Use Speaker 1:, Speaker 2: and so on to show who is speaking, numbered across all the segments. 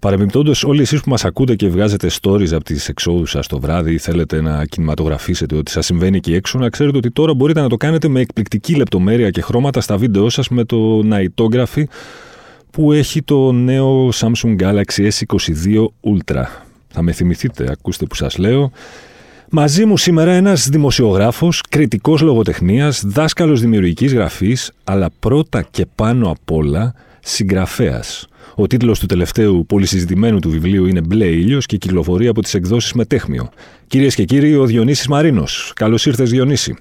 Speaker 1: Παρεμπιπτόντως, όλοι εσείς που μας ακούτε και βγάζετε stories από τις εξόδους σας το βράδυ ή θέλετε να κινηματογραφήσετε ότι σας συμβαίνει εκεί έξω, να ξέρετε ότι τώρα μπορείτε να το κάνετε με εκπληκτική λεπτομέρεια και χρώματα στα βίντεό σας με το Nightography που έχει το νέο Samsung Galaxy S22 Ultra. Θα με θυμηθείτε, ακούστε που σας λέω. Μαζί μου σήμερα ένας δημοσιογράφος, κριτικός λογοτεχνίας, δάσκαλος δημιουργικής γραφής, αλλά πρώτα και πάνω απ' όλα συγγραφέας. Ο τίτλος του τελευταίου πολυσυζητημένου του βιβλίου είναι Μπλε ήλιος και κυκλοφορεί από τις εκδόσεις Μετέχμιο. Κυρίες και κύριοι, ο Διονύσης Μαρίνος. Καλώς ήρθες, Διονύση.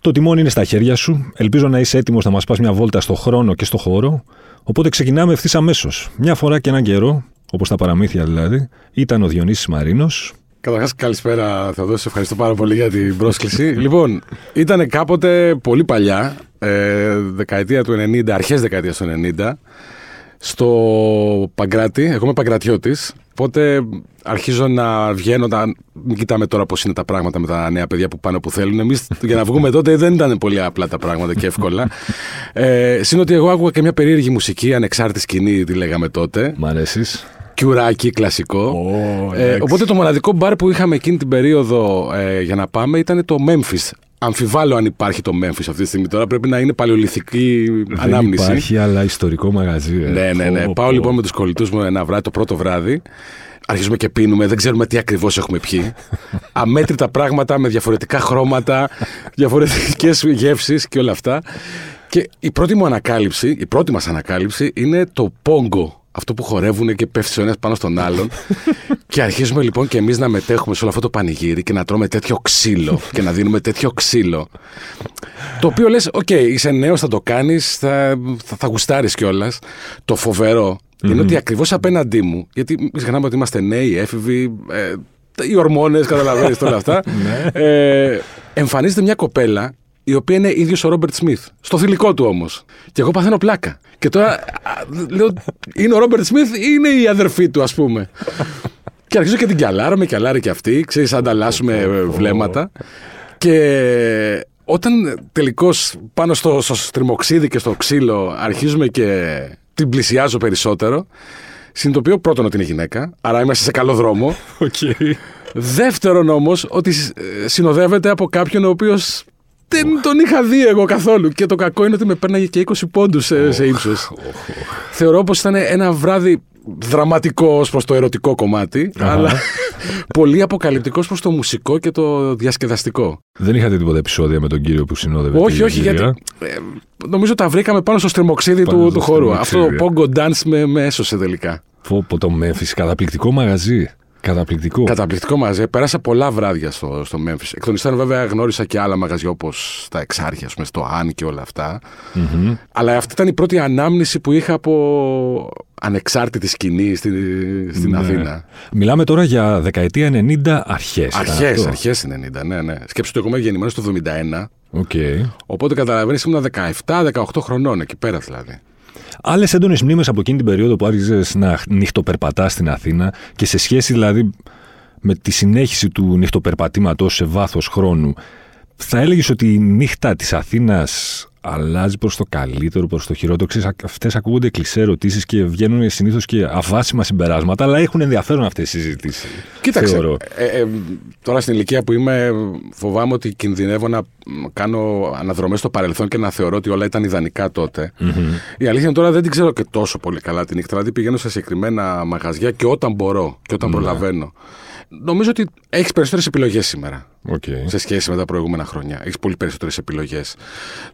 Speaker 1: Το τιμόνι είναι στα χέρια σου. Ελπίζω να είσαι έτοιμος να μας πας μια βόλτα στο χρόνο και στο χώρο. Οπότε ξεκινάμε ευθύς αμέσως. Μια φορά και έναν καιρό, όπως τα παραμύθια δηλαδή, ήταν ο Διονύσης Μαρίνος.
Speaker 2: Καταρχάς, καλησπέρα, Θεοδόση. Ευχαριστώ πάρα πολύ για την πρόσκληση. λοιπόν, ήταν κάποτε πολύ παλιά, ε, δεκαετία του 90, αρχές δεκαετίας του 90 στο Παγκράτη. Εγώ είμαι Παγκρατιώτης. Οπότε αρχίζω να βγαίνω. Να... Μην κοιτάμε τώρα πώς είναι τα πράγματα με τα νέα παιδιά που πάνε όπου θέλουν. Εμείς για να βγούμε τότε δεν ήταν πολύ απλά τα πράγματα και εύκολα. ε, Συν ότι εγώ άκουγα και μια περίεργη μουσική, ανεξάρτητη σκηνή, τη λέγαμε τότε.
Speaker 1: Μ' αρέσεις.
Speaker 2: Κιουράκι κλασικό.
Speaker 1: Oh,
Speaker 2: ε, οπότε το μοναδικό μπαρ που είχαμε εκείνη την περίοδο ε, για να πάμε ήταν το Memphis αμφιβάλλω αν υπάρχει το Memphis αυτή τη στιγμή. Τώρα πρέπει να είναι παλαιοληθική ανάμνηση.
Speaker 1: Δεν υπάρχει, αλλά ιστορικό μαγαζί. Ε.
Speaker 2: Ναι, ναι, ναι. Πάω λοιπόν με τους κολλητούς μου ένα βράδυ, το πρώτο βράδυ. Αρχίζουμε και πίνουμε, δεν ξέρουμε τι ακριβώς έχουμε πιει. Αμέτρητα πράγματα με διαφορετικά χρώματα, διαφορετικές γεύσεις και όλα αυτά. Και η πρώτη μου ανακάλυψη, η πρώτη μας ανακάλυψη είναι το πόγκο αυτό που χορεύουν και πέφτει ο ένας πάνω στον άλλον. και αρχίζουμε λοιπόν και εμείς να μετέχουμε σε όλο αυτό το πανηγύρι και να τρώμε τέτοιο ξύλο και να δίνουμε τέτοιο ξύλο. το οποίο λες, οκέι, okay, είσαι νέος, θα το κάνεις, θα, θα, θα γουστάρεις κιόλας. Το φοβερό είναι ότι ακριβώς απέναντί μου, γιατί μην ξεχνάμε ότι είμαστε νέοι, έφηβοι, ε, οι ορμόνες, καταλαβαίνεις όλα αυτά. Ναι. ε, εμφανίζεται μια κοπέλα η οποία είναι ίδιος ο Ρόμπερτ Σμιθ. Στο θηλυκό του όμως. Και εγώ παθαίνω πλάκα. Και τώρα λέω, είναι ο Ρόμπερτ Σμιθ ή είναι η αδερφή του, ας πούμε. και αρχίζω και την κιαλάρω, με κιαλάρει και αυτή. Ξέρεις, ανταλλάσσουμε βλέμματα. Και όταν τελικώς πάνω στο, στο στριμοξίδι και στο ξύλο αρχίζουμε και την πλησιάζω περισσότερο, συνειδητοποιώ πρώτον ότι είναι γυναίκα, άρα είμαστε σε καλό δρόμο.
Speaker 1: Okay.
Speaker 2: Δεύτερον όμως ότι συνοδεύεται από κάποιον ο οποίος δεν τον είχα δει εγώ καθόλου. Και το κακό είναι ότι με πέρναγε και 20 πόντους σε, σε ύψος. Θεωρώ πως ήταν ένα βράδυ δραματικό ως προς το ερωτικό κομμάτι, αλλά πολύ αποκαλυπτικός προς το μουσικό και το διασκεδαστικό.
Speaker 1: Δεν είχατε τίποτα επεισόδια με τον κύριο που συνόδευε.
Speaker 2: Όχι, όχι, γιατί. Ε, νομίζω τα βρήκαμε πάνω στο στριμοξίδι του, του χώρου. Αυτό το Pongo Dance με, με έσωσε τελικά.
Speaker 1: Πω, το Memphis, καταπληκτικό μαγαζί. Καταπληκτικό.
Speaker 2: Καταπληκτικό μαζί. Πέρασα πολλά βράδια στο, στο Memphis. Εκ των υστέρων, βέβαια, γνώρισα και άλλα μαγαζιά όπως τα Εξάρχεια, πούμε, στο Αν και όλα αυτά. Mm-hmm. Αλλά αυτή ήταν η πρώτη ανάμνηση που είχα από ανεξάρτητη σκηνή στην, στην ναι. Αθήνα.
Speaker 1: Μιλάμε τώρα για δεκαετία 90 αρχές.
Speaker 2: Αρχές, αρχές 90, ναι, ναι. Σκέψτε το εγώ είμαι γεννημένο το 71.
Speaker 1: Okay.
Speaker 2: Οπότε καταλαβαίνεις, ήμουν 17-18 χρονών εκεί πέρα δηλαδή.
Speaker 1: Άλλες έντονες μνήμες από εκείνη την περίοδο που άρχισες να νυχτοπερπατάς στην Αθήνα και σε σχέση δηλαδή με τη συνέχιση του νυχτοπερπατήματος σε βάθος χρόνου, θα έλεγες ότι η νύχτα της Αθήνας αλλάζει προς το καλύτερο, προς το χειρότερο. Αυτές ακούγονται κλεισέ ερωτήσεις και βγαίνουν συνήθως και αβάσιμα συμπεράσματα, αλλά έχουν ενδιαφέρον αυτές οι συζητήσεις.
Speaker 2: Κοίταξε. Ε, ε, τώρα στην ηλικία που είμαι, φοβάμαι ότι κινδυνεύω να κάνω αναδρομές στο παρελθόν και να θεωρώ ότι όλα ήταν ιδανικά τότε. Mm-hmm. Η αλήθεια είναι τώρα δεν την ξέρω και τόσο πολύ καλά τη νύχτα. Δηλαδή πηγαίνω σε συγκεκριμένα μαγαζιά και όταν μπορώ και όταν mm-hmm. προλαβαίνω. Νομίζω ότι έχεις περισσότερες επιλογές σήμερα.
Speaker 1: Okay.
Speaker 2: Σε σχέση με τα προηγούμενα χρόνια. Έχεις πολύ περισσότερες επιλογές.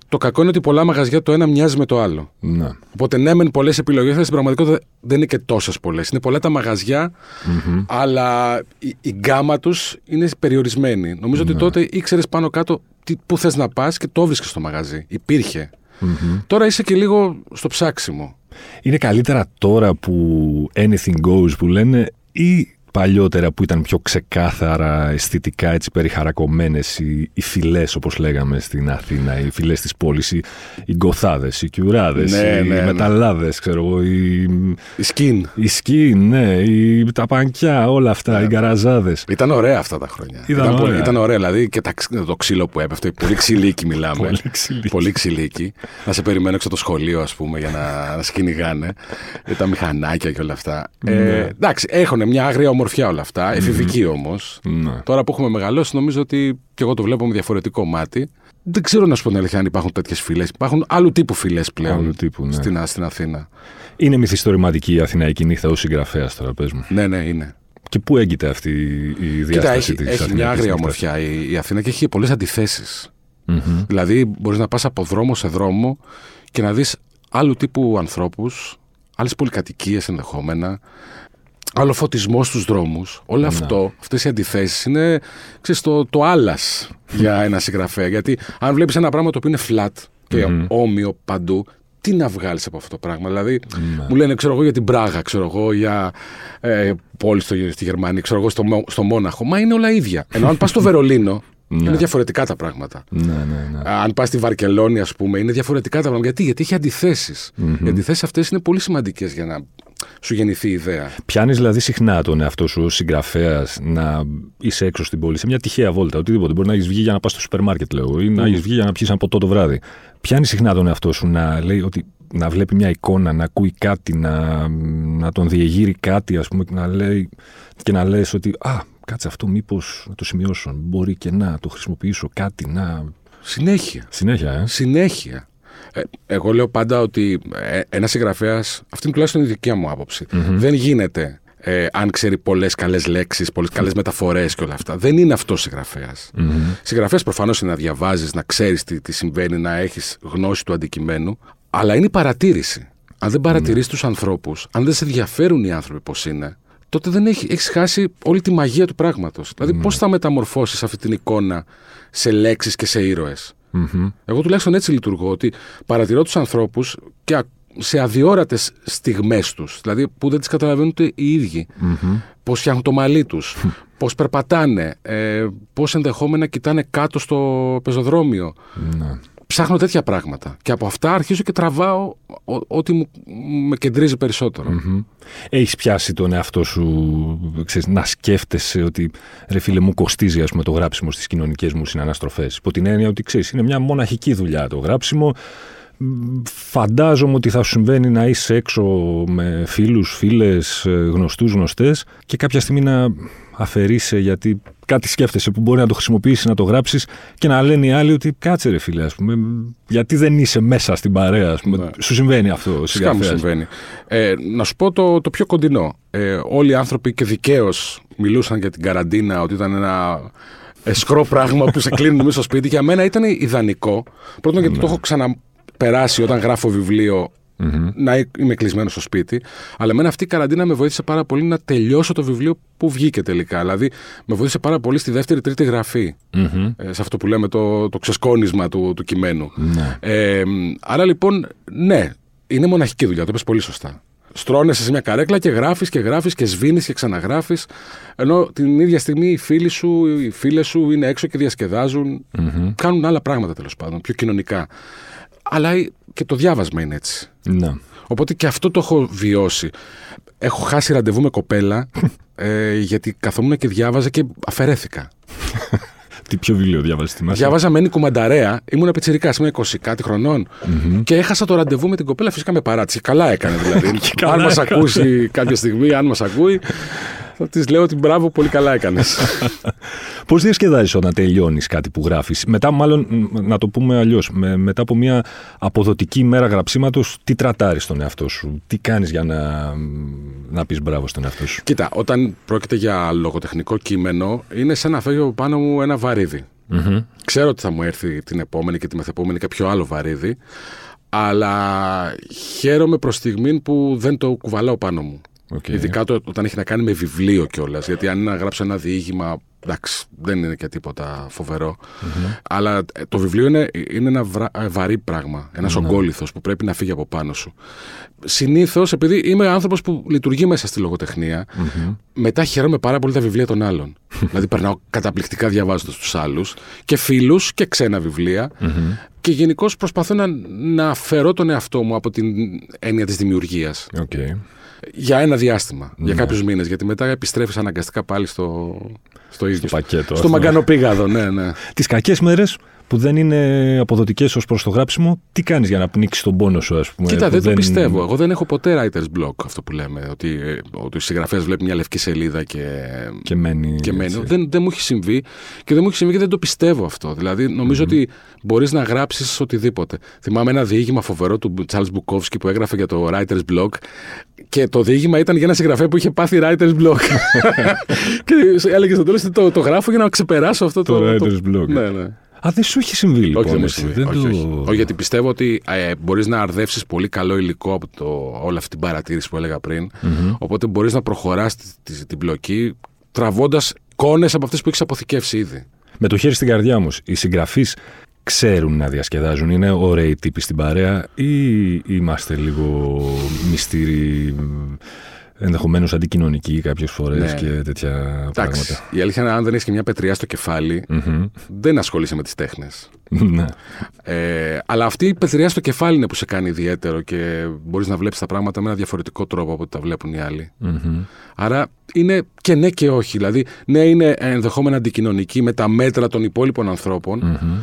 Speaker 2: Το κακό είναι ότι πολλά μαγαζιά το ένα μοιάζει με το άλλο.
Speaker 1: Ναι.
Speaker 2: Οπότε ναι, μεν πολλές επιλογές, αλλά στην πραγματικότητα δεν είναι και τόσες πολλές. Είναι πολλά τα μαγαζιά, mm-hmm. αλλά η, η γκάμα τους είναι περιορισμένη. Νομίζω ότι ναι. τότε ήξερες πάνω κάτω τι, πού θες να πας και το βρίσκε στο μαγαζί. Υπήρχε. Mm-hmm. Τώρα είσαι και λίγο στο ψάξιμο.
Speaker 1: Είναι καλύτερα τώρα που anything goes που λένε ή παλιότερα που ήταν πιο ξεκάθαρα αισθητικά έτσι περιχαρακωμένες οι, οι φυλές όπως λέγαμε στην Αθήνα, οι φυλές της πόλης, οι, οι γκοθάδες, οι κιουράδες,
Speaker 2: Ναι,
Speaker 1: οι
Speaker 2: ναι, ναι.
Speaker 1: μεταλλάδες, ξέρω εγώ, οι,
Speaker 2: Η σκιν.
Speaker 1: οι σκιν, ναι, οι, τα πανκιά, όλα αυτά, οι γκαραζάδες.
Speaker 2: Ήταν ωραία αυτά τα χρόνια.
Speaker 1: Ήταν
Speaker 2: πολύ-
Speaker 1: ωραία.
Speaker 2: ήταν ωραία. Δηλαδή και τα, ξ- το ξύλο που έπεφτε. Πολύ ξυλίκι μιλάμε.
Speaker 1: Πολύ ξυλίκι.
Speaker 2: Πολύ ξυλίκι. να σε περιμένω έξω από το σχολείο, ας πούμε, για να, να σε κυνηγάνε. Ε, τα μηχανάκια και όλα αυτά. Ε,
Speaker 1: Ναι.
Speaker 2: εντάξει, έχουν μια άγρια ομορφιά όλα αυτά. Εφηβική όμως.
Speaker 1: Ναι.
Speaker 2: Τώρα που έχουμε μεγαλώσει, νομίζω ότι και εγώ το βλέπω με διαφορετικό μάτι. Δεν ξέρω να σου πω την αλήθεια αν υπάρχουν τέτοιες φυλές. Υπάρχουν άλλου τύπου φυλές πλέον
Speaker 1: Άλλου τύπου, ναι.
Speaker 2: στην, Α- στην Αθήνα.
Speaker 1: Είναι μυθιστορηματική η Αθηναϊκή νύχτα ως συγγραφέας τώρα, πες μου.
Speaker 2: Ναι, ναι, είναι.
Speaker 1: Και πού έγκυται αυτή η διάσταση
Speaker 2: Κοίτα, έχει,
Speaker 1: της
Speaker 2: έχει μια
Speaker 1: Αθηναϊκής
Speaker 2: άγρια
Speaker 1: νύχτας;
Speaker 2: ομορφιά η, η Αθήνα και έχει πολλές αντιθέσεις.
Speaker 1: Μμμ.
Speaker 2: Δηλαδή, μπορείς να πας από δρόμο σε δρόμο και να δεις άλλου τύπου ανθρώπους, άλλες πολυκατοικίες ενδεχόμενα, άλλο φωτισμό στους δρόμους. Όλο αυτό, αυτές οι αντιθέσεις είναι ξέρεις, το, το άλλα για ένα συγγραφέα. Γιατί αν βλέπεις ένα πράγμα το οποίο είναι flat και όμοιο παντού, τι να βγάλεις από αυτό το πράγμα; Δηλαδή, μου λένε, ξέρω εγώ για την Πράγα, ξέρω εγώ για ε, πόλη στο, στη Γερμανία, ξέρω εγώ στο, Μο- στο Μόναχο. Μα είναι όλα ίδια. Ενώ αν πας στο Βερολίνο, είναι διαφορετικά τα πράγματα.
Speaker 1: Ναι, ναι, ναι.
Speaker 2: Αν πας στη Βαρκελόνη, ας πούμε, είναι διαφορετικά τα πράγματα. Γιατί, Γιατί έχει αντιθέσεις. Οι αντιθέσεις αυτές είναι πολύ σημαντικές για να σου γεννηθεί η ιδέα.
Speaker 1: Πιάνεις δηλαδή συχνά τον εαυτό σου ως συγγραφέας να είσαι έξω στην πόλη σε μια τυχαία βόλτα, οτιδήποτε. Μπορεί να έχεις βγει για να πας στο σούπερ μάρκετ, λέω, ή να έχεις βγει για να πιεις ένα ποτό το βράδυ. Πιάνεις συχνά τον εαυτό σου να λέει ότι να βλέπει μια εικόνα, να ακούει κάτι, να, να τον διεγείρει κάτι, ας πούμε, και να λέει και να λες ότι Α, κάτσε αυτό, μήπως να το σημειώσω. Μπορεί και να το χρησιμοποιήσω κάτι, να.
Speaker 2: Συνέχεια.
Speaker 1: Συνέχεια, ε.
Speaker 2: Συνέχεια. Ε, εγώ λέω πάντα ότι ε, ένας συγγραφέας, αυτή είναι τουλάχιστον η δικιά μου άποψη, δεν γίνεται ε, αν ξέρει πολλές καλές λέξεις, πολλές καλές μεταφορές και όλα αυτά. Δεν είναι αυτός συγγραφέας. Συγγραφέας προφανώς είναι να διαβάζεις, να ξέρεις τι, τι συμβαίνει, να έχεις γνώση του αντικειμένου, αλλά είναι η παρατήρηση. Αν δεν παρατηρείς τους ανθρώπους, αν δεν σε ενδιαφέρουν οι άνθρωποι πώς είναι, τότε δεν έχει, έχεις χάσει όλη τη μαγεία του πράγματος. Δηλαδή πώς θα μεταμορφώσεις αυτή την εικόνα σε λέξεις και σε ήρωες. Εγώ τουλάχιστον έτσι λειτουργώ, ότι παρατηρώ τους ανθρώπους και α- σε αδιόρατες στιγμές τους, δηλαδή που δεν τις καταλαβαίνουν ούτε οι ίδιοι. Πώς φτιάχνουν το μαλλί τους, πώς περπατάνε, ε, πώς ενδεχόμενα κοιτάνε κάτω στο πεζοδρόμιο.
Speaker 1: Ναι.
Speaker 2: Ψάχνω τέτοια πράγματα. Και από αυτά αρχίζω και τραβάω ό- ό,τι μου με κεντρίζει περισσότερο.
Speaker 1: Έχεις πιάσει τον εαυτό σου ξέρεις, να σκέφτεσαι ότι ρε φίλε μου κοστίζει ας πούμε, το γράψιμο στις κοινωνικές μου συναναστροφές. Υπό την έννοια ότι ξέρεις, είναι μια μοναχική δουλειά το γράψιμο. Μ, Φαντάζομαι ότι θα σου συμβαίνει να είσαι έξω με φίλους, φίλες, ε, γνωστούς, γνωστές και κάποια στιγμή να αφαιρείσαι γιατί κάτι σκέφτεσαι που μπορεί να το χρησιμοποιήσεις, να το γράψεις και να λένε οι άλλοι ότι κάτσε ρε φίλε, ας πούμε, γιατί δεν είσαι μέσα στην παρέα, ας πούμε.
Speaker 2: Ναι.
Speaker 1: Σου συμβαίνει αυτό. ο
Speaker 2: Φυσικά μου
Speaker 1: συγγραφέας.
Speaker 2: συμβαίνει. Ε, να σου πω το, το πιο κοντινό. Ε, όλοι οι άνθρωποι και δικαίως μιλούσαν για την καραντίνα, ότι ήταν ένα εσκρό πράγμα που σε κλείνουν μέσα στο σπίτι. Για μένα ήταν ιδανικό. Πρώτον, γιατί το έχω ξαναπεράσει όταν γράφω βιβλίο, να είμαι κλεισμένος στο σπίτι. Αλλά εμένα αυτή η καραντίνα με βοήθησε πάρα πολύ να τελειώσω το βιβλίο που βγήκε τελικά. Δηλαδή, με βοήθησε πάρα πολύ στη δεύτερη-τρίτη γραφή. Ε, σε αυτό που λέμε το, το ξεσκόνισμα του, του κειμένου.
Speaker 1: Ναι.
Speaker 2: Ε, άρα λοιπόν, ναι, είναι μοναχική δουλειά, το είπες πολύ σωστά. Στρώνεσαι σε μια καρέκλα και γράφεις και γράφεις και σβήνεις και ξαναγράφεις. Ενώ την ίδια στιγμή οι φίλοι σου, οι φίλες σου είναι έξω και διασκεδάζουν. Κάνουν άλλα πράγματα τέλος πάντων, πιο κοινωνικά. Αλλά και το διάβασμα είναι έτσι.
Speaker 1: Ναι.
Speaker 2: Οπότε και αυτό το έχω βιώσει. Έχω χάσει ραντεβού με κοπέλα ε, γιατί καθόμουν και διάβαζα και αφαιρέθηκα.
Speaker 1: Τι πιο βιβλίο διάβαζε τη
Speaker 2: Διάβαζα Μένη Κουμανταρέα, ήμουν πιτσυρικά, ήμουν 20 κάτι χρονών και έχασα το ραντεβού με την κοπέλα. Φυσικά με παράτησε. Καλά έκανε δηλαδή.
Speaker 1: καλά
Speaker 2: αν μας
Speaker 1: έκανε.
Speaker 2: ακούσει κάποια στιγμή, αν μας ακούει, θα της λέω ότι μπράβο, πολύ καλά έκανες.
Speaker 1: Πώς διασκεδάζεις όταν τελειώνεις κάτι που γράφεις, Μετά, μάλλον, μ, να το πούμε αλλιώς, με, μετά από μια αποδοτική ημέρα γραψίματος, τι τρατάρεις τον εαυτό σου, τι κάνεις για να, να πεις μπράβο στον εαυτό σου;
Speaker 2: Κοίτα, όταν πρόκειται για λογοτεχνικό κείμενο, είναι σαν να φεύγει από πάνω μου ένα βαρύδι. Ξέρω ότι θα μου έρθει την επόμενη και τη μεθεπόμενη κάποιο άλλο βαρύδι, αλλά χαίρομαι προς στιγμή που δεν το κουβαλάω πάνω μου.
Speaker 1: Οκέι.
Speaker 2: Ειδικά το, όταν έχει να κάνει με βιβλίο κιόλας. Γιατί αν είναι να γράψω ένα διήγημα, εντάξει, δεν είναι και τίποτα φοβερό. Αλλά ε, το βιβλίο είναι, είναι ένα βρα- ε, βαρύ πράγμα. Ένας
Speaker 1: Ναι.
Speaker 2: ογκόλιθο που πρέπει να φύγει από πάνω σου. Συνήθως, επειδή είμαι άνθρωπος που λειτουργεί μέσα στη λογοτεχνία, μετά χαίρομαι πάρα πολύ τα βιβλία των άλλων. δηλαδή, περνάω καταπληκτικά διαβάζοντας τους άλλους και φίλους και ξένα βιβλία. Και γενικώς προσπαθώ να, να αφαιρώ τον εαυτό μου από την έννοια της δημιουργίας.
Speaker 1: Οκέι.
Speaker 2: Για ένα διάστημα,
Speaker 1: Ναι.
Speaker 2: για κάποιους μήνες. Γιατί μετά επιστρέφεις αναγκαστικά πάλι στο, στο ίδιο.
Speaker 1: πακέτο
Speaker 2: στο
Speaker 1: αυτό.
Speaker 2: μαγκανοπήγαδο, ναι, ναι.
Speaker 1: Τις κακές μέρες που δεν είναι αποδοτικές ως προς το γράψιμο, τι κάνεις για να πνίξεις τον πόνο σου, ας πούμε.
Speaker 2: Κοίτα,
Speaker 1: που
Speaker 2: δεν το πιστεύω. Εγώ δεν έχω ποτέ writer's block, αυτό που λέμε. Ότι, ε, ότι ο συγγραφέα βλέπει μια λευκή σελίδα και,
Speaker 1: Και μένει.
Speaker 2: και μένει.
Speaker 1: έτσι.
Speaker 2: Δεν, δεν μου έχει συμβεί και δεν μου έχει συμβεί και δεν το πιστεύω αυτό. Δηλαδή, νομίζω ότι μπορείς να γράψεις οτιδήποτε. Θυμάμαι ένα διήγημα φοβερό του Charles Bukowski που έγραφε για το writer's block και το διήγημα ήταν για ένα συγγραφέα που είχε πάθει writer's block. και έλεγε στο τέλος το, το γράφω για να ξεπεράσω αυτό το.
Speaker 1: Το writer's block.
Speaker 2: Ναι, ναι.
Speaker 1: Α, δεν σου έχει συμβεί λοιπόν.
Speaker 2: όχι, δεν μου
Speaker 1: έτσι.
Speaker 2: συμβεί.
Speaker 1: Δεν
Speaker 2: όχι,
Speaker 1: το-
Speaker 2: όχι. Όχι, γιατί πιστεύω ότι ε, μπορείς να αρδεύσεις πολύ καλό υλικό από το, όλη αυτή την παρατήρηση που έλεγα πριν. Οπότε μπορείς να προχωράς την πλοκή τραβώντας εικόνες από αυτές που έχεις αποθηκεύσει ήδη.
Speaker 1: Με το χέρι στην καρδιά όμως, οι συγγραφείς ξέρουν να διασκεδάζουν. Είναι ωραίοι τύποι στην παρέα ή είμαστε λίγο μυστήριοι, ενδεχομένως αντικοινωνικοί κάποιες φορές
Speaker 2: Ναι.
Speaker 1: και τέτοια
Speaker 2: Εντάξει.
Speaker 1: πράγματα.
Speaker 2: Η αλήθεια είναι αν δεν έχεις και μια πετριά στο κεφάλι,
Speaker 1: Μμμ.
Speaker 2: δεν ασχολείσαι με τις τέχνες.
Speaker 1: ναι.
Speaker 2: Ε, αλλά αυτή η πετριά στο κεφάλι είναι που σε κάνει ιδιαίτερο και μπορείς να βλέπεις τα πράγματα με ένα διαφορετικό τρόπο από ό,τι τα βλέπουν οι άλλοι.
Speaker 1: Μμμ.
Speaker 2: Άρα είναι και ναι και όχι. Δηλαδή, ναι, είναι ενδεχόμενα αντικοινωνική με τα μέτρα των υπόλοιπων ανθρώπων,
Speaker 1: Μμμ.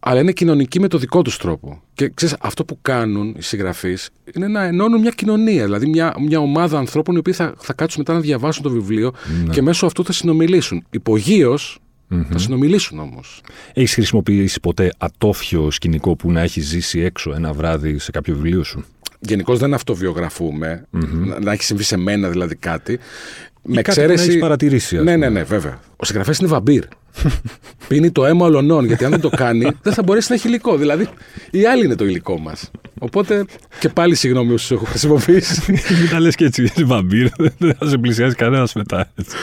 Speaker 2: Αλλά είναι κοινωνική με το δικό τους τρόπο. Και ξέρεις, αυτό που κάνουν οι συγγραφείς είναι να ενώνουν μια κοινωνία. Δηλαδή, μια, μια ομάδα ανθρώπων οι οποίοι θα, θα κάτσουν μετά να διαβάσουν το βιβλίο και μέσω αυτού θα συνομιλήσουν. Υπογείως θα συνομιλήσουν όμως.
Speaker 1: Έχεις χρησιμοποιήσει ποτέ ατόφιο σκηνικό που να έχεις ζήσει έξω ένα βράδυ σε κάποιο βιβλίο σου;
Speaker 2: Γενικώς δεν αυτοβιογραφούμε, να, να έχει συμβεί σε μένα δηλαδή κάτι. Με
Speaker 1: κάτι που να έχεις παρατηρήσει, ας
Speaker 2: Ναι,
Speaker 1: πούμε.
Speaker 2: ναι, ναι, βέβαια. Ο συγγραφέας είναι βαμπύρ. Πίνει το αίμα ολονών, γιατί αν δεν το κάνει, δεν θα μπορέσει να έχει υλικό. Δηλαδή, οι άλλοι είναι το υλικό μας. Οπότε και πάλι συγγνώμη όσους έχω χρησιμοποιήσει.
Speaker 1: Μην τα λες και έτσι, είσαι βαμπύρ, δεν θα σε πλησιάσει κανένας μετά. έτσι.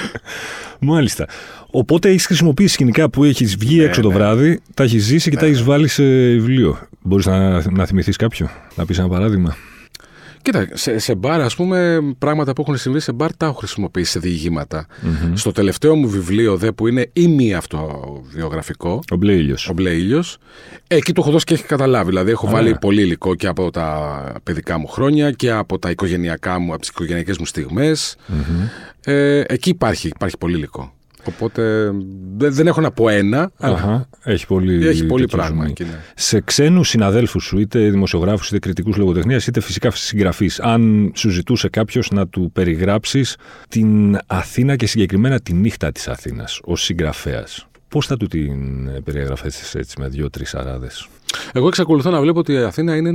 Speaker 1: Μάλιστα. Οπότε έχεις χρησιμοποιήσει σκηνικά που έχεις βγει έξω το
Speaker 2: ναι.
Speaker 1: βράδυ, τα έχεις ζήσει και τα έχεις βάλει σε βιβλίο. Μπορείς να, να θυμηθείς κάποιο, να πεις ένα παράδειγμα;
Speaker 2: Κοίτα, σε, σε μπαρ, ας πούμε, πράγματα που έχουν συμβεί σε μπαρ τα έχω χρησιμοποιήσει σε διηγηματα Στο τελευταίο μου βιβλίο, δε, που είναι ή μη αυτοβιογραφικό,
Speaker 1: Ο μπλε ήλιος.
Speaker 2: Ο μπλε ήλιος. Εκεί το έχω δώσει και έχει καταλάβει. Δηλαδή, έχω βάλει πολύ υλικό και από τα παιδικά μου χρόνια και από τα οικογενειακά μου, από τις οικογενειακές μου στιγμες Ε, εκεί υπάρχει, υπάρχει πολύ υλικό. Οπότε δεν, δεν έχω να πω ένα, αλλά
Speaker 1: Αχα, έχει πολύ,
Speaker 2: έχει πολύ
Speaker 1: τέτοιο
Speaker 2: πράγμα
Speaker 1: ζουμί.
Speaker 2: εκεί. Ναι.
Speaker 1: Σε ξένους συναδέλφους σου, είτε δημοσιογράφους, είτε κριτικούς λογοτεχνίας, είτε φυσικά συγγραφείς, αν σου ζητούσε κάποιος να του περιγράψεις την Αθήνα και συγκεκριμένα τη νύχτα της Αθήνας ως συγγραφέας, πώς θα του την περιγραφέ έτσι με δύο-τρει αράδες;
Speaker 2: Εγώ εξακολουθώ να βλέπω ότι η Αθήνα είναι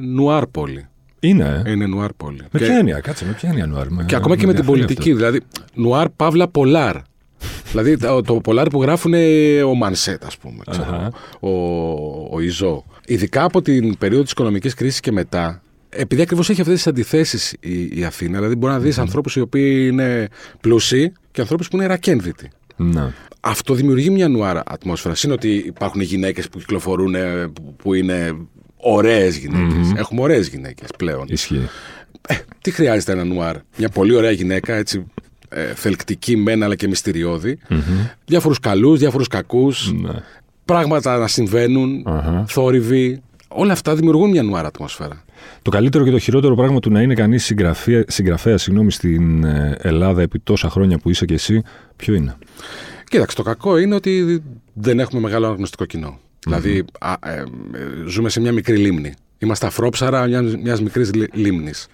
Speaker 2: νουάρ πόλη.
Speaker 1: Είναι, ε.
Speaker 2: Είναι νουάρ πόλη.
Speaker 1: Με
Speaker 2: και,
Speaker 1: ποια έννοια, κάτσε, με ποια έννοια νουάρ.
Speaker 2: και ακόμα και με την πολιτική. Δηλαδή, νουάρ παύλα πολάρ. Δηλαδή το, το πολάρ που γράφουν ο Μανσέτ, ας πούμε. ξέρω,
Speaker 1: Αχα.
Speaker 2: ο, ο Ιζό. Ειδικά από την περίοδο της οικονομικής κρίσης και μετά, επειδή ακριβώς έχει αυτές τις αντιθέσεις η, η Αθήνα, δηλαδή μπορεί να δεις ανθρώπους οι οποίοι είναι πλούσιοι και ανθρώπους που είναι ρακένδυτοι.
Speaker 1: Να.
Speaker 2: Αυτό δημιουργεί μια νουάρα ατμόσφαιρας. Είναι ότι υπάρχουν γυναίκες που κυκλοφορούν ε, που- που είναι ωραίες Έχουμε ωραίες γυναίκες πλέον.
Speaker 1: Ισχύει.
Speaker 2: Ε, τι χρειάζεται ένα νουάρ; Μια πολύ ωραία γυναίκα, έτσι ε, θελκτική μεν αλλά και μυστηριώδη. Διάφορους καλούς, διάφορους κακούς.
Speaker 1: Ναι.
Speaker 2: Πράγματα να συμβαίνουν.
Speaker 1: Αχα.
Speaker 2: Θόρυβοι. Όλα αυτά δημιουργούν μια νουάρα ατμόσφαιρα.
Speaker 1: Το καλύτερο και το χειρότερο πράγμα του να είναι κανείς συγγραφέα συγγνώμη, στην ε, Ελλάδα επί τόσα χρόνια που είσαι και εσύ, ποιο είναι;
Speaker 2: Κοίταξε, το κακό είναι ότι δεν έχουμε μεγάλο αναγνωστικό κοινό. Δηλαδή, α, ε, ε, ζούμε σε μια μικρή λίμνη. Είμαστε αφρόψαρα μιας μιας μικρής λι- λίμνης.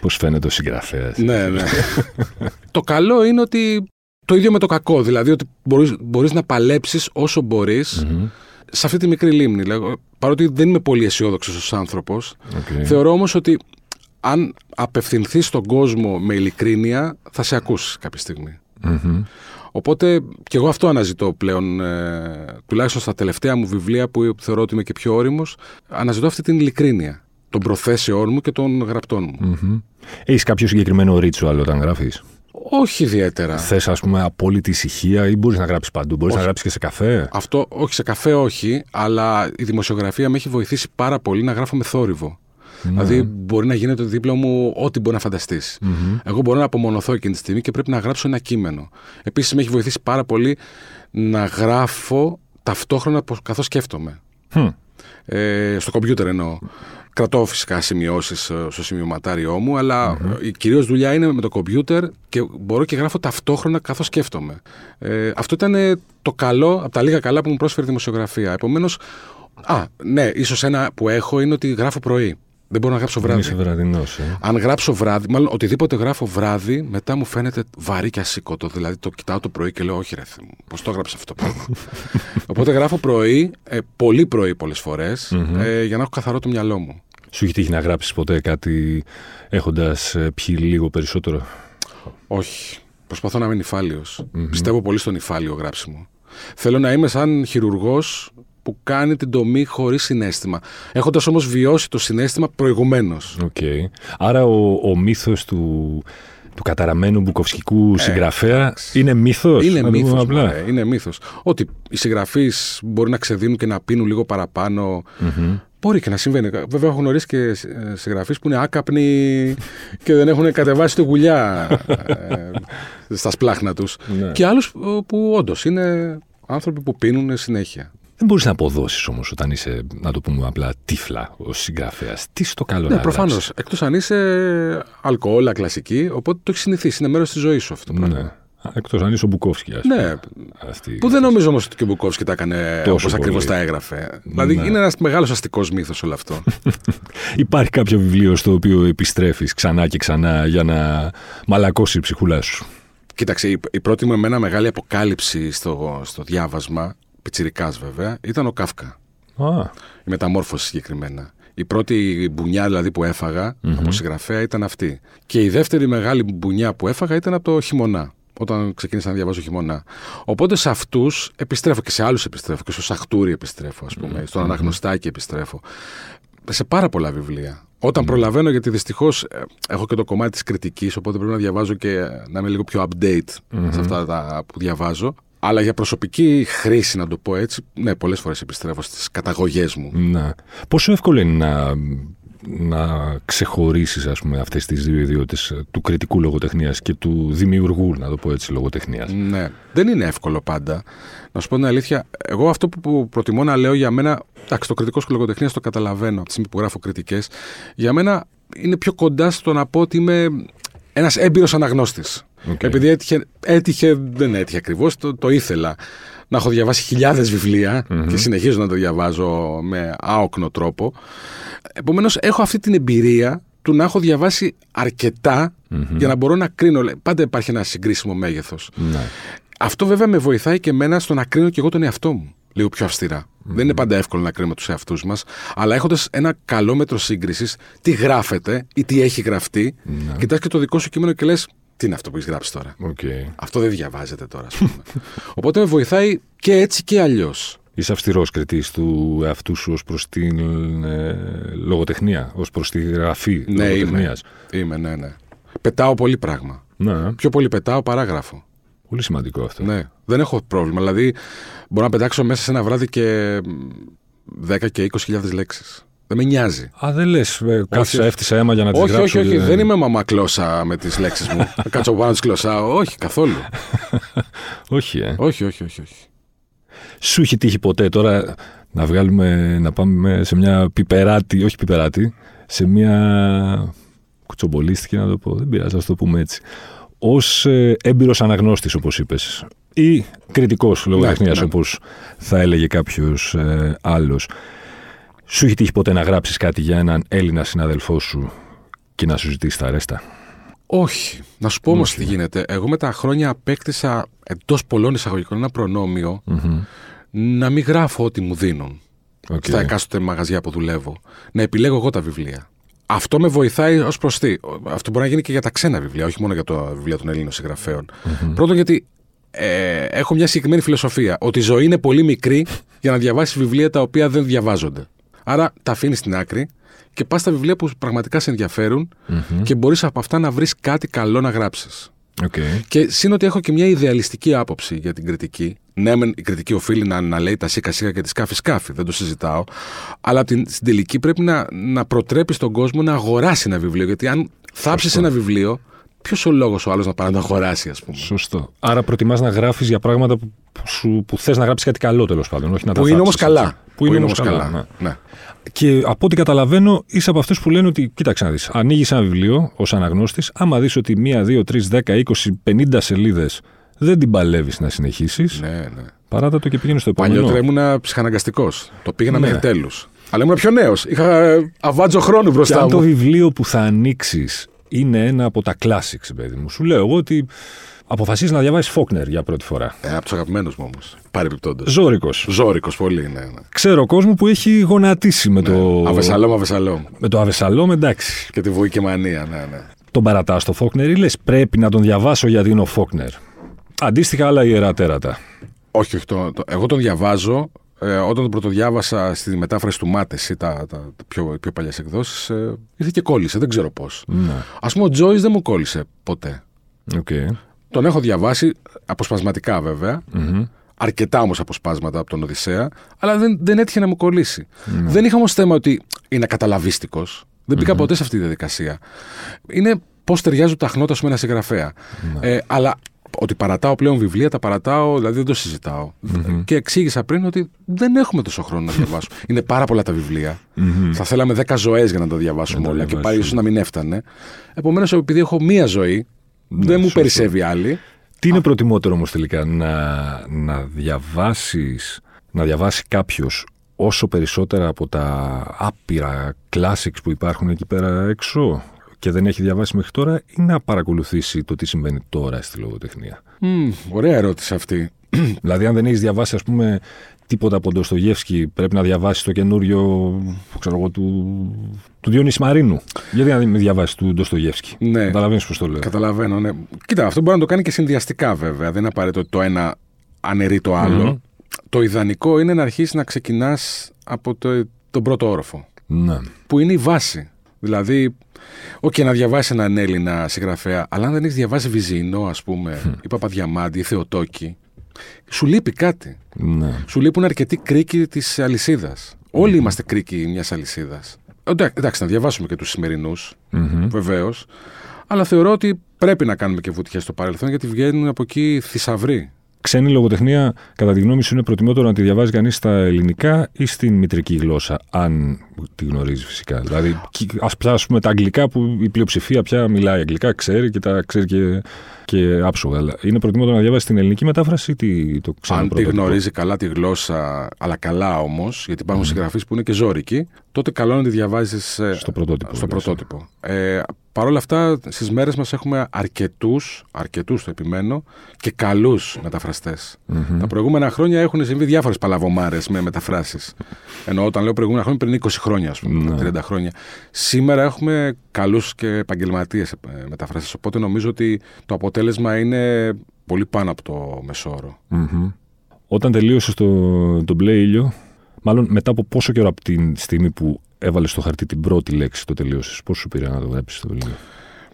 Speaker 1: Πώς φαίνεται ο συγγραφέας.
Speaker 2: ναι, ναι. το καλό είναι ότι το ίδιο με το κακό. Δηλαδή ότι μπορείς, μπορείς να παλέψεις όσο μπορείς σε αυτή τη μικρή λίμνη. Λέγω, παρότι δεν είμαι πολύ αισιόδοξο ως άνθρωπος, θεωρώ όμως ότι αν απευθυνθείς στον κόσμο με ειλικρίνεια, θα σε ακούσει κάποια στιγμή. Οπότε και εγώ αυτό αναζητώ πλέον, ε, τουλάχιστον στα τελευταία μου βιβλία που θεωρώ ότι είμαι και πιο όριμος, αναζητώ αυτή την ειλικρίνεια. των προθέσεών μου και των γραπτών μου.
Speaker 1: Mm-hmm. Έχεις κάποιο συγκεκριμένο ρίτσουαλ όταν γράφεις;
Speaker 2: Όχι ιδιαίτερα.
Speaker 1: Θες, ας πούμε, απόλυτη ησυχία ή μπορείς να γράψεις παντού; Μπορείς να γράψεις και σε καφέ;
Speaker 2: Αυτό, όχι σε καφέ, όχι, αλλά η δημοσιογραφία με έχει βοηθήσει πάρα πολύ να γράφω με θόρυβο. Ναι. Δηλαδή, μπορεί να γίνεται δίπλα μου ό,τι μπορεί να φανταστείς. Mm-hmm. Εγώ μπορώ να απομονωθώ εκείνη τη στιγμή και πρέπει να γράψω ένα κείμενο. Επίσης, με έχει βοηθήσει πάρα πολύ να γράφω ταυτόχρονα καθώς σκέφτομαι. Mm. Ε, στο κομπιούτερ εννοώ. Κρατώ φυσικά σημειώσεις ε, στο σημειωματάριό μου, αλλά mm-hmm. η κυρίως δουλειά είναι με το κομπιούτερ και μπορώ και γράφω ταυτόχρονα καθώς σκέφτομαι. Ε, αυτό ήταν το καλό, από τα λίγα καλά που μου πρόσφερε η δημοσιογραφία. Επομένως, α, ναι, ίσως ένα που έχω είναι ότι γράφω πρωί. Δεν μπορώ να γράψω βράδυ.
Speaker 1: Είσαι βραδινός, ε.
Speaker 2: Αν γράψω βράδυ, μάλλον οτιδήποτε γράφω βράδυ, μετά μου φαίνεται βαρύ και ασήκωτο. Δηλαδή το κοιτάω το πρωί και λέω, Όχι, ρε, πώς το έγραψε αυτό το πράγμα. Οπότε γράφω πρωί, ε, πολύ πρωί πολλές φορές, ε, για να έχω καθαρό το μυαλό μου.
Speaker 1: Σου έχει τύχει να γράψεις ποτέ κάτι έχοντας ε, πιει λίγο περισσότερο;
Speaker 2: Όχι. Προσπαθώ να είμαι νυφάλιος. Mm-hmm. Πιστεύω πολύ στο νυφάλιο γράψιμο. Θέλω να είμαι σαν χειρουργός που κάνει την τομή χωρίς συνέστημα. Έχοντας όμως βιώσει το συνέστημα προηγουμένως.
Speaker 1: Okay. Άρα ο, ο μύθος του, του καταραμένου μπουκοφσκικού ε, συγγραφέα είναι μύθος;
Speaker 2: Είναι μύθος. Απλά. είναι μύθος. Ότι οι συγγραφείς μπορεί να ξεδίνουν και να πίνουν λίγο παραπάνω. Mm-hmm. Μπορεί και να συμβαίνει. Βέβαια, έχω γνωρίσει και συγγραφείς που είναι άκαπνοι και δεν έχουν κατεβάσει τη γουλιά ε, στα σπλάχνα τους. Ναι. Και άλλους που όντως είναι άνθρωποι που πίνουν συνέχεια.
Speaker 1: Δεν μπορείς να αποδώσεις όμως όταν είσαι, να το πούμε απλά, τύφλα ω συγγραφέας. Τι στο καλό
Speaker 2: ναι,
Speaker 1: να
Speaker 2: προφανώς. Εκτός αν είσαι αλκοόλα κλασική, οπότε το έχεις συνηθίσει. Είναι μέρος της ζωής σου αυτό το πράγμα. Ναι.
Speaker 1: Εκτός αν είσαι ο Μπουκόφσκι, ας
Speaker 2: πούμε. Ναι. Αυτή, που δεν νομίζω όμως ότι και ο Μπουκόφσκι τα έκανε όπως ακριβώς τα έγραφε. Δηλαδή ναι. είναι ένας μεγάλος αστικός μύθος όλο αυτό.
Speaker 1: Υπάρχει κάποιο βιβλίο στο οποίο επιστρέφεις ξανά και ξανά για να μαλακώσει η ψυχούλα σου;
Speaker 2: Κοίταξε, η, πρώτη μου εμένα μεγάλη αποκάλυψη στο, στο διάβασμα πιτσιρικάς βέβαια, ήταν ο Κάφκα.
Speaker 1: Ah.
Speaker 2: Η μεταμόρφωση συγκεκριμένα. Η πρώτη μπουνιά δηλαδή που έφαγα mm-hmm. από συγγραφέα ήταν αυτή. Και η δεύτερη μεγάλη μπουνιά που έφαγα ήταν από το χειμωνά. Όταν ξεκίνησα να διαβάζω χειμωνά. Οπότε σε αυτούς επιστρέφω και σε άλλους επιστρέφω. Και στο Σαχτούρι επιστρέφω, ας πούμε. Mm-hmm. Στον Αναγνωστάκι επιστρέφω. Σε πάρα πολλά βιβλία. Όταν mm. προλαβαίνω, γιατί δυστυχώς ε, έχω και το κομμάτι της κριτικής, οπότε πρέπει να διαβάζω και να είμαι λίγο πιο update mm-hmm. σε αυτά τα που διαβάζω. Αλλά για προσωπική χρήση, να το πω έτσι, ναι, πολλές φορές επιστρέφω στις καταγωγές μου.
Speaker 1: Ναι. Πόσο εύκολο είναι να, να ξεχωρίσεις αυτές τις δύο ιδιότητες του κριτικού λογοτεχνίας και του δημιουργού, να το πω έτσι, λογοτεχνίας;
Speaker 2: Ναι. Δεν είναι εύκολο πάντα. Να σου πω την αλήθεια, εγώ αυτό που προτιμώ να λέω για μένα. Εντάξει, το κριτικό λογοτεχνίας το καταλαβαίνω από τη στιγμή που γράφω κριτικές. Για μένα είναι πιο κοντά στο να πω ότι είμαι ένας έμπειρος αναγνώστης. Okay. Επειδή έτυχε, έτυχε, δεν έτυχε ακριβώς, το, το ήθελα να έχω διαβάσει χιλιάδες και συνεχίζω να το διαβάζω με άοκνο τρόπο. Επομένως, έχω αυτή την εμπειρία του να έχω διαβάσει για να μπορώ να κρίνω. Πάντα υπάρχει ένα συγκρίσιμο μέγεθος.
Speaker 1: Ναι.
Speaker 2: Αυτό βέβαια με βοηθάει και εμένα στο να κρίνω και εγώ τον εαυτό μου λίγο πιο αυστηρα Δεν είναι πάντα εύκολο να κρίνουμε τους εαυτούς μας, αλλά έχοντας ένα καλό μέτρο σύγκρισης, τι γράφεται ή τι έχει γραφτεί, mm-hmm. κοιτάς και το δικό σου κείμενο και λες, τι είναι αυτό που έχεις γράψει τώρα;
Speaker 1: Okay.
Speaker 2: Αυτό δεν διαβάζεται τώρα, ας πούμε. Οπότε με βοηθάει και έτσι και αλλιώς.
Speaker 1: Είσαι αυστηρός κριτής του εαυτού σου ως προς την ε, λογοτεχνία, ως προς τη γραφή
Speaker 2: ναι,
Speaker 1: λογοτεχνίας.
Speaker 2: Είμαι, είμαι, ναι, ναι. Πετάω πολύ πράγμα.
Speaker 1: Ναι.
Speaker 2: Πιο πολύ πετάω παρά γράφω.
Speaker 1: Πολύ σημαντικό αυτό.
Speaker 2: Ναι, δεν έχω πρόβλημα. Δηλαδή, μπορώ να πετάξω μέσα σε ένα βράδυ και 10 και 20.000 λέξεις. Δεν με νοιάζει.
Speaker 1: Α, δεν λες. Ε, κάθισα, έφτιασα αίμα για να τι
Speaker 2: γράψω.
Speaker 1: Όχι,
Speaker 2: όχι, όχι. Δεν είμαι μαμά κλώσσα με τις λέξεις μου. Κάτσω πάνω να τις κλωσάω. Όχι, καθόλου.
Speaker 1: όχι, ε.
Speaker 2: Όχι, όχι, όχι, όχι.
Speaker 1: Σου έχει τύχει ποτέ τώρα να βγάλουμε, να πάμε σε μια πιπεράτη, όχι πιπεράτη, σε μια κουτσομπολίστικη να το πω, δεν πειράζει, να το πούμε έτσι ως ε, έμπειρος αναγνώστης, όπως είπες, ή κριτικός λογοτεχνία, ναι, ναι. όπως θα έλεγε κάποιος ε, άλλος. Σου έχει τύχει ποτέ να γράψεις κάτι για έναν Έλληνα συναδελφό σου και να σου ζητήσει τα ρέστα.
Speaker 2: Όχι. Να σου πω όμως τι γίνεται. Εγώ με τα χρόνια απέκτησα εντός πολλών εισαγωγικών ένα προνόμιο να μην γράφω ό,τι μου δίνουν. Okay. Στα εκάστοτε μαγαζιά που δουλεύω. Να επιλέγω εγώ τα βιβλία αυτό με βοηθάει ως προς τι; Αυτό μπορεί να γίνει και για τα ξένα βιβλία, όχι μόνο για τα βιβλία των Ελλήνων συγγραφέων. Mm-hmm. Πρώτον, γιατί ε, έχω μια συγκεκριμένη φιλοσοφία. Ότι η ζωή είναι πολύ μικρή για να διαβάσεις βιβλία τα οποία δεν διαβάζονται. Άρα τα αφήνεις στην άκρη και πας στα βιβλία που πραγματικά σε ενδιαφερουν και μπορείς από αυτά να βρεις κάτι καλό να γράψεις.
Speaker 1: Okay.
Speaker 2: Και σύν ότι έχω και μια ιδεαλιστική άποψη για την κριτική. Ναι, μεν η κριτική οφείλει να, να λέει τα σίκα σίκα και τη σκάφη σκάφη, δεν το συζητάω. Αλλά την, στην τελική πρέπει να, να προτρέπει τον κόσμο να αγοράσει ένα βιβλίο. Γιατί αν θάψεις ένα βιβλίο, ποιος ο λόγος ο άλλος να πάει να το αγοράσει, ας πούμε;
Speaker 1: Σωστό. Άρα προτιμάς να γράφεις για πράγματα που, που, που θες να γράψεις κάτι καλό τέλος πάντων. Όχι να
Speaker 2: που
Speaker 1: είναι
Speaker 2: όμως καλά.
Speaker 1: Που είναι όμως καλά. καλά.
Speaker 2: Ναι. ναι.
Speaker 1: Και από ό,τι καταλαβαίνω, είσαι από αυτούς που λένε ότι, κοίταξε να δεις, ανοίγεις ένα βιβλίο ως αναγνώστης, άμα δεις ότι μία, δύο, τρεις, δέκα, είκοσι, πενήντα σελίδες δεν την παλεύεις να συνεχίσεις.
Speaker 2: Ναι, ναι.
Speaker 1: Παράτα το και πήγαινε στο επόμενο.
Speaker 2: Παλιότερα ήμουν ψυχαναγκαστικός. Το πήγαινα ναι. μέχρι τέλου. Αλλά ήμουν πιο νέος. Είχα αβάτζο χρόνο μπροστά
Speaker 1: και
Speaker 2: μου.
Speaker 1: Αν το βιβλίο που θα ανοίξεις είναι ένα από τα classics, παιδί μου, σου λέω εγώ ότι αποφασίζεις να διαβάσεις Φόκνερ για πρώτη φορά.
Speaker 2: Ε, από τους αγαπημένους μου όμως. Παρεμπιπτόντως.
Speaker 1: Ζώρικος.
Speaker 2: Ζώρικος, πολύ, ναι, ναι.
Speaker 1: Ξέρω κόσμο που έχει γονατίσει με
Speaker 2: ναι.
Speaker 1: το.
Speaker 2: Αβεσαλόμ, αβεσαλόμ.
Speaker 1: Με το αβεσαλόμ, εντάξει.
Speaker 2: Και τη βοηκεμανία, ναι, ναι.
Speaker 1: Τον παρατά στο Φόκνερ ή λες πρέπει να τον διαβάσω γιατί είναι ο Φόκνερ; Αντίστοιχα άλλα ιερά τέρατα.
Speaker 2: Όχι, όχι. Το, το, εγώ τον διαβάζω ε, όταν τον πρωτοδιάβασα στη μετάφραση του Μάτε ή τα, τα, τα πιο, πιο παλιές εκδόσεις, ε, ήρθε και κόλλησε. Δεν ξέρω πώς.
Speaker 1: Ναι.
Speaker 2: Α πούμε, ο Τζόις δεν μου κόλλησε ποτέ.
Speaker 1: Okay.
Speaker 2: Τον έχω διαβάσει αποσπασματικά βέβαια. Mm-hmm. Αρκετά όμως αποσπάσματα από τον Οδυσσέα, αλλά δεν, δεν έτυχε να μου κολλήσει. Mm-hmm. Δεν είχα όμως θέμα ότι είναι καταλαβίστικος. Δεν μπήκα mm-hmm. ποτέ σε αυτή τη διαδικασία. Είναι πώς ταιριάζουν τα χνότα σου με ένα συγγραφέα. Ε, αλλά ότι παρατάω πλέον βιβλία, τα παρατάω, δηλαδή δεν το συζητάω. Mm-hmm. Και εξήγησα πριν ότι δεν έχουμε τόσο χρόνο να διαβάσουμε. Είναι πάρα πολλά τα βιβλία. Mm-hmm. Θα θέλαμε 10 ζωές για να τα διαβάσουμε όλα και πάλι ίσως να μην έφτανε. Επομένως, επειδή έχω μία ζωή, ναι, δεν μου σωστό. περισσεύει άλλη.
Speaker 1: Τι είναι προτιμότερο όμως τελικά, να, να διαβάσεις να διαβάσει κάποιος όσο περισσότερα από τα άπειρα classics που υπάρχουν εκεί πέρα έξω και δεν έχει διαβάσει μέχρι τώρα ή να παρακολουθήσει το τι συμβαίνει τώρα στη λογοτεχνία;
Speaker 2: Mm, ωραία ερώτηση αυτή.
Speaker 1: δηλαδή, αν δεν έχεις διαβάσει, ας πούμε, τίποτα από τον Ντοστογεύσκη, πρέπει να διαβάσει το καινούριο ξέρω εγώ, του, του Διονύση Μαρίνου. Γιατί να μην διαβάσει του Ντοστογεύσκη;
Speaker 2: Ναι.
Speaker 1: Καταλαβαίνεις πώς το λέω.
Speaker 2: Καταλαβαίνω, ναι. Κοίτα, αυτό μπορεί να το κάνει και συνδυαστικά βέβαια. Δεν είναι απαραίτητο ότι το ένα αναιρεί το άλλο. Mm-hmm. Το ιδανικό είναι να αρχίσεις να ξεκινάς από το, τον πρώτο όροφο.
Speaker 1: Ναι.
Speaker 2: Που είναι η βάση. Δηλαδή, Οκέι, okay, να διαβάσει έναν Έλληνα συγγραφέα, αλλά αν δεν έχεις διαβάσει Βυζινό, ας πούμε, mm. ή Παπαδιαμάντη ή Θεοτόκη, σου λείπει κάτι.
Speaker 1: Ναι.
Speaker 2: Σου λείπουν αρκετοί κρίκοι της αλυσίδας. Mm. Όλοι είμαστε κρίκοι μιας αλυσίδας. Εντάξει, να διαβάσουμε και τους σημερινούς,
Speaker 1: mm-hmm.
Speaker 2: βεβαίως. Αλλά θεωρώ ότι πρέπει να κάνουμε και βουτιές στο παρελθόν γιατί βγαίνουν από εκεί θησαυροί
Speaker 1: ξένη λογοτεχνία, κατά τη γνώμη σου, είναι προτιμότερο να τη διαβάζει κανείς στα ελληνικά ή στην μητρική γλώσσα, αν τη γνωρίζει φυσικά. Δηλαδή, ας πιάσουμε τα αγγλικά που η πλειοψηφία πια μιλάει αγγλικά, ξέρει και τα ξέρει και, και άψογα. Αλλά είναι προτιμότερο να διαβάσει την ελληνική μετάφραση ή τι, το ξένο
Speaker 2: Αν τη γνωρίζει καλά τη γλώσσα, αλλά καλά όμως, γιατί υπάρχουν mm. συγγραφείς που είναι και ζώρικοι, τότε καλό να τη διαβάζεις
Speaker 1: ε, στο πρωτότυπο.
Speaker 2: Στο πρωτότυπο. Ε, Παρ' όλα αυτά, στις μέρες μας έχουμε αρκετούς, αρκετούς το επιμένω, και καλούς μεταφραστές.
Speaker 1: Mm-hmm.
Speaker 2: Τα προηγούμενα χρόνια έχουν συμβεί διάφορες παλαβομάρες με μεταφράσεις. Ενώ όταν λέω προηγούμενα χρόνια, πριν 20 χρόνια, ας πούμε, mm-hmm. 30 χρόνια. Σήμερα έχουμε καλούς και επαγγελματίες μεταφραστές. Οπότε νομίζω ότι το αποτέλεσμα είναι πολύ πάνω από το μεσόωρο.
Speaker 1: Mm-hmm. Όταν τελείωσε το, το μπλε ήλιο, μάλλον μετά από πόσο καιρό από την στιγμή που έβαλες στο χαρτί την πρώτη λέξη, το τελείωσες. Πώς σου πήρε να το γράψεις το βιβλίο;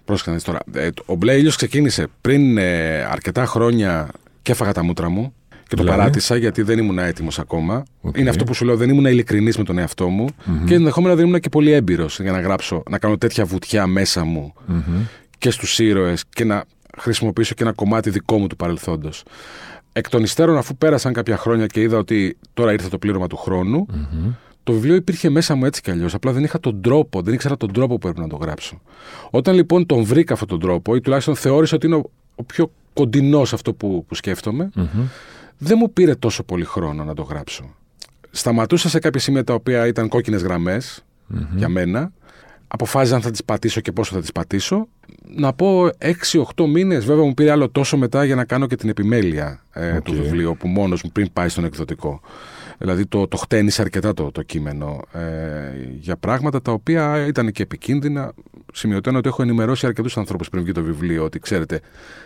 Speaker 2: Πρόσεχε τώρα. Ε, ο μπλε ήλιος ξεκίνησε πριν ε, αρκετά χρόνια και έφαγα τα μούτρα μου και το δηλαδή; παράτησα γιατί δεν ήμουν έτοιμος ακόμα. Okay. Είναι αυτό που σου λέω, δεν ήμουν ειλικρινής με τον εαυτό μου mm-hmm. και ενδεχόμενα δεν ήμουν και πολύ έμπειρος για να γράψω, να κάνω τέτοια βουτιά μέσα μου
Speaker 1: mm-hmm.
Speaker 2: και στους ήρωες και να χρησιμοποιήσω και ένα κομμάτι δικό μου του παρελθόντος. Εκ των υστέρων, αφού πέρασαν κάποια χρόνια και είδα ότι τώρα ήρθε το πλήρωμα του χρόνου,
Speaker 1: mm-hmm
Speaker 2: το βιβλίο υπήρχε μέσα μου έτσι κι αλλιώς. Απλά δεν είχα τον τρόπο, δεν ήξερα τον τρόπο που έπρεπε να το γράψω. Όταν λοιπόν τον βρήκα αυτόν τον τρόπο, ή τουλάχιστον θεώρησα ότι είναι ο, ο πιο κοντινός αυτό που, που σκέφτομαι,
Speaker 1: mm-hmm.
Speaker 2: δεν μου πήρε τόσο πολύ χρόνο να το γράψω. Σταματούσα σε κάποια σημεία τα οποία ήταν κόκκινες γραμμές
Speaker 1: mm-hmm.
Speaker 2: για μένα. Αποφάσιζα αν θα τις πατήσω και πόσο θα τις πατήσω. Να πω 6-8 μήνες, βέβαια μου πήρε άλλο τόσο μετά για να κάνω και την επιμέλεια ε,
Speaker 1: okay.
Speaker 2: του βιβλίου, που μόνος μου πριν πάει στον εκδοτικό. Δηλαδή το, το χτένισε αρκετά το, το κείμενο ε, για πράγματα τα οποία ήταν και επικίνδυνα. Σημειωτένω ότι έχω ενημερώσει αρκετούς ανθρώπους πριν βγει το βιβλίο ότι ξέρετε,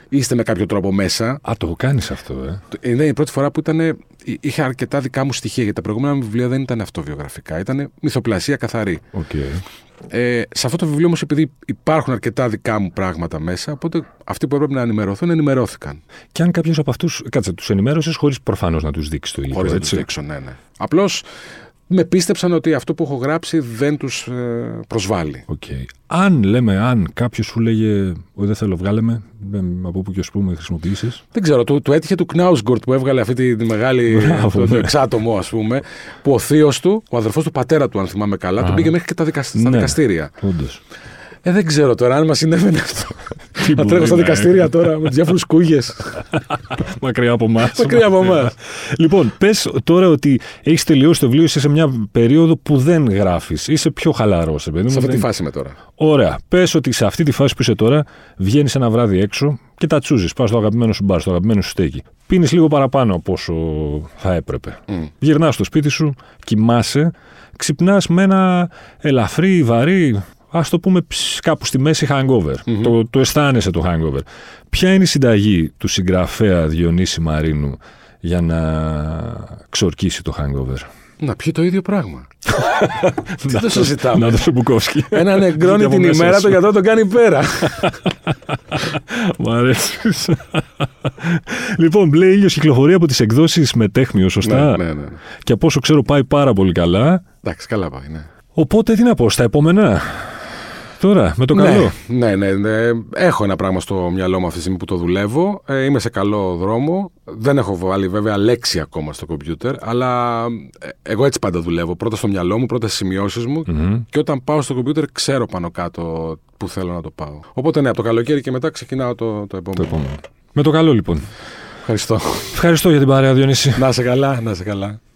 Speaker 2: είστε με κάποιο τρόπο μέσα.
Speaker 1: Α, το κάνει αυτό, ε.
Speaker 2: Είναι η πρώτη φορά που ήταν, είχε αρκετά δικά μου στοιχεία. Γιατί τα προηγούμενα βιβλία δεν ήταν αυτοβιογραφικά. Ήταν μυθοπλασία καθαρή.
Speaker 1: Okay.
Speaker 2: Ε, σε αυτό το βιβλίο όμως, επειδή υπάρχουν αρκετά δικά μου πράγματα μέσα, οπότε αυτοί που έπρεπε να ενημερωθούν ενημερώθηκαν.
Speaker 1: Και αν κάποιος από αυτούς. Κάτσε, τους ενημέρωσες χωρίς προφανώς να τους δείξει το υλικό.
Speaker 2: Χωρίς να τους δείξω, ναι, ναι. Απλώς με πίστεψαν ότι αυτό που έχω γράψει δεν τους ε, προσβάλλει.
Speaker 1: Okay. Αν λέμε, αν κάποιος σου λέγε ότι δεν θέλω, βγάλε με, από πού και ως πούμε χρησιμοποιήσεις.
Speaker 2: Δεν ξέρω, του, του έτυχε του Κνάουσγκορτ που έβγαλε αυτή τη, τη μεγάλη. Μπράβο, το, το ναι. εξάτομο, ας πούμε, που ο θείος του, ο αδερφός του πατέρα του, αν θυμάμαι καλά, Α, τον πήγε μέχρι και τα δικαστήρια. στα ναι, δικαστήρια.
Speaker 1: Όντως.
Speaker 2: Ε, δεν ξέρω τώρα αν μας συνέβαινε αυτό. Να τρέχω στα δικαστήρια τώρα με διάφορους κούγες.
Speaker 1: Μακριά από εμάς.
Speaker 2: Μακριά από εμάς.
Speaker 1: λοιπόν, πες τώρα ότι έχεις τελειώσει το βιβλίο, είσαι σε μια περίοδο που δεν γράφεις. Είσαι πιο χαλαρός,
Speaker 2: Σε αυτή τη φάση είμαι τώρα.
Speaker 1: Ωραία. Πες ότι σε αυτή τη φάση που είσαι τώρα, βγαίνεις ένα βράδυ έξω και τα τσούζεις. Πας στο αγαπημένο σου μπαρ, στο αγαπημένο σου στέκι. Πίνεις λίγο παραπάνω από όσο θα έπρεπε. Mm. Γυρνάς στο σπίτι σου, κοιμάσαι, ξυπνάς με ένα ελαφρύ, βαρύ, ας το πούμε κάπου στη μέση hangover. Το, το αισθάνεσαι το hangover. Ποια είναι η συνταγή του συγγραφέα Διονύση Μαρίνου για να ξορκίσει το hangover;
Speaker 2: Να πιει το ίδιο πράγμα. Τι το συζητάμε;
Speaker 1: Να το Μπουκόφσκι.
Speaker 2: Ένα νεκρώνει την ημέρα, το γιατρό τον κάνει πέρα.
Speaker 1: Μ' αρέσεις. λοιπόν, μπλε ήλιος κυκλοφορεί από τις εκδόσεις Μετέχμιο, σωστά.
Speaker 2: Ναι, ναι, ναι.
Speaker 1: Και από όσο ξέρω πάει πάρα πολύ καλά.
Speaker 2: Εντάξει, καλά πάει, ναι.
Speaker 1: Οπότε τι να πω, στα επόμενα. Τώρα, με το καλό.
Speaker 2: Ναι, ναι, ναι, Έχω ένα πράγμα στο μυαλό μου αυτή τη στιγμή που το δουλεύω. Ε, είμαι σε καλό δρόμο. Δεν έχω βάλει βέβαια λέξη ακόμα στο κομπιούτερ, αλλά ε, εγώ έτσι πάντα δουλεύω. Πρώτα στο μυαλό μου, πρώτα στις σημειώσεις μου και όταν πάω στο κομπιούτερ ξέρω πάνω κάτω που θέλω να το πάω. Οπότε ναι, από το καλοκαίρι και μετά ξεκινάω το, το επόμενο. Το επόμενο.
Speaker 1: Με το καλό λοιπόν.
Speaker 2: Ευχαριστώ.
Speaker 1: Ευχαριστώ για την παρέα, Διονύση.
Speaker 2: Να σε καλά, να σε καλά.